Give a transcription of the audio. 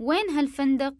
وين هالفندق؟